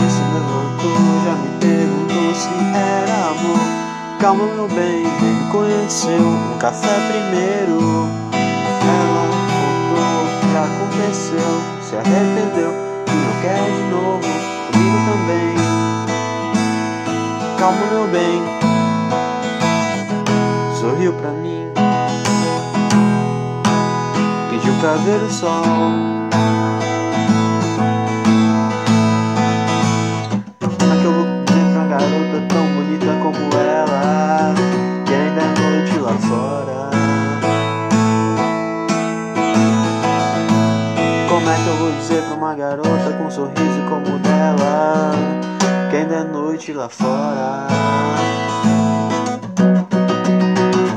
nesse levantou, Já me perguntou se era amor. Calma meu bem, quem me conheceu Um café primeiro. Ela contou o que aconteceu Se arrependeu e não quer de novo Comigo também. Calma meu bem. Sorriu pra mim. Pediu pra ver o sol. Como é que eu vou dizer pra uma garota com um sorriso como o dela? Que ainda é noite lá fora?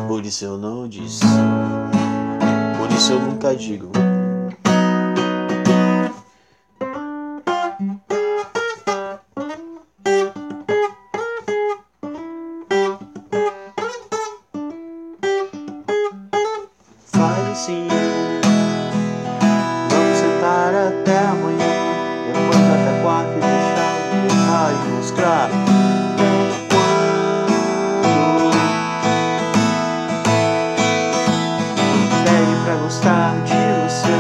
Por isso eu não disse. Por isso eu nunca digo. Faz assim até amanhã, depois até quarta e deixar o detalhe mostrar quando pede pra gostar de você,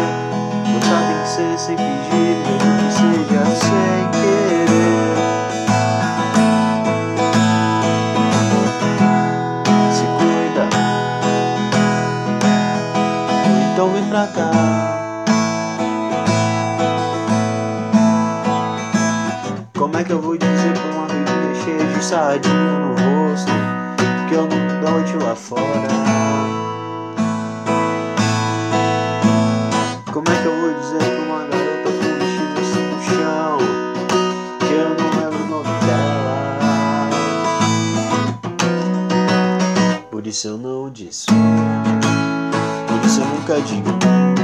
gostar tem que ser sem pedir, mesmo que seja sem querer. Se cuida, então vem pra cá. Que eu vou dizer pra uma menina cheia de sardinha no rosto Que eu não noite lá fora. Como é que eu vou dizer pra uma garota com vestido assim no chão Que eu não lembro o nome dela? Por isso eu não disse Por isso eu nunca digo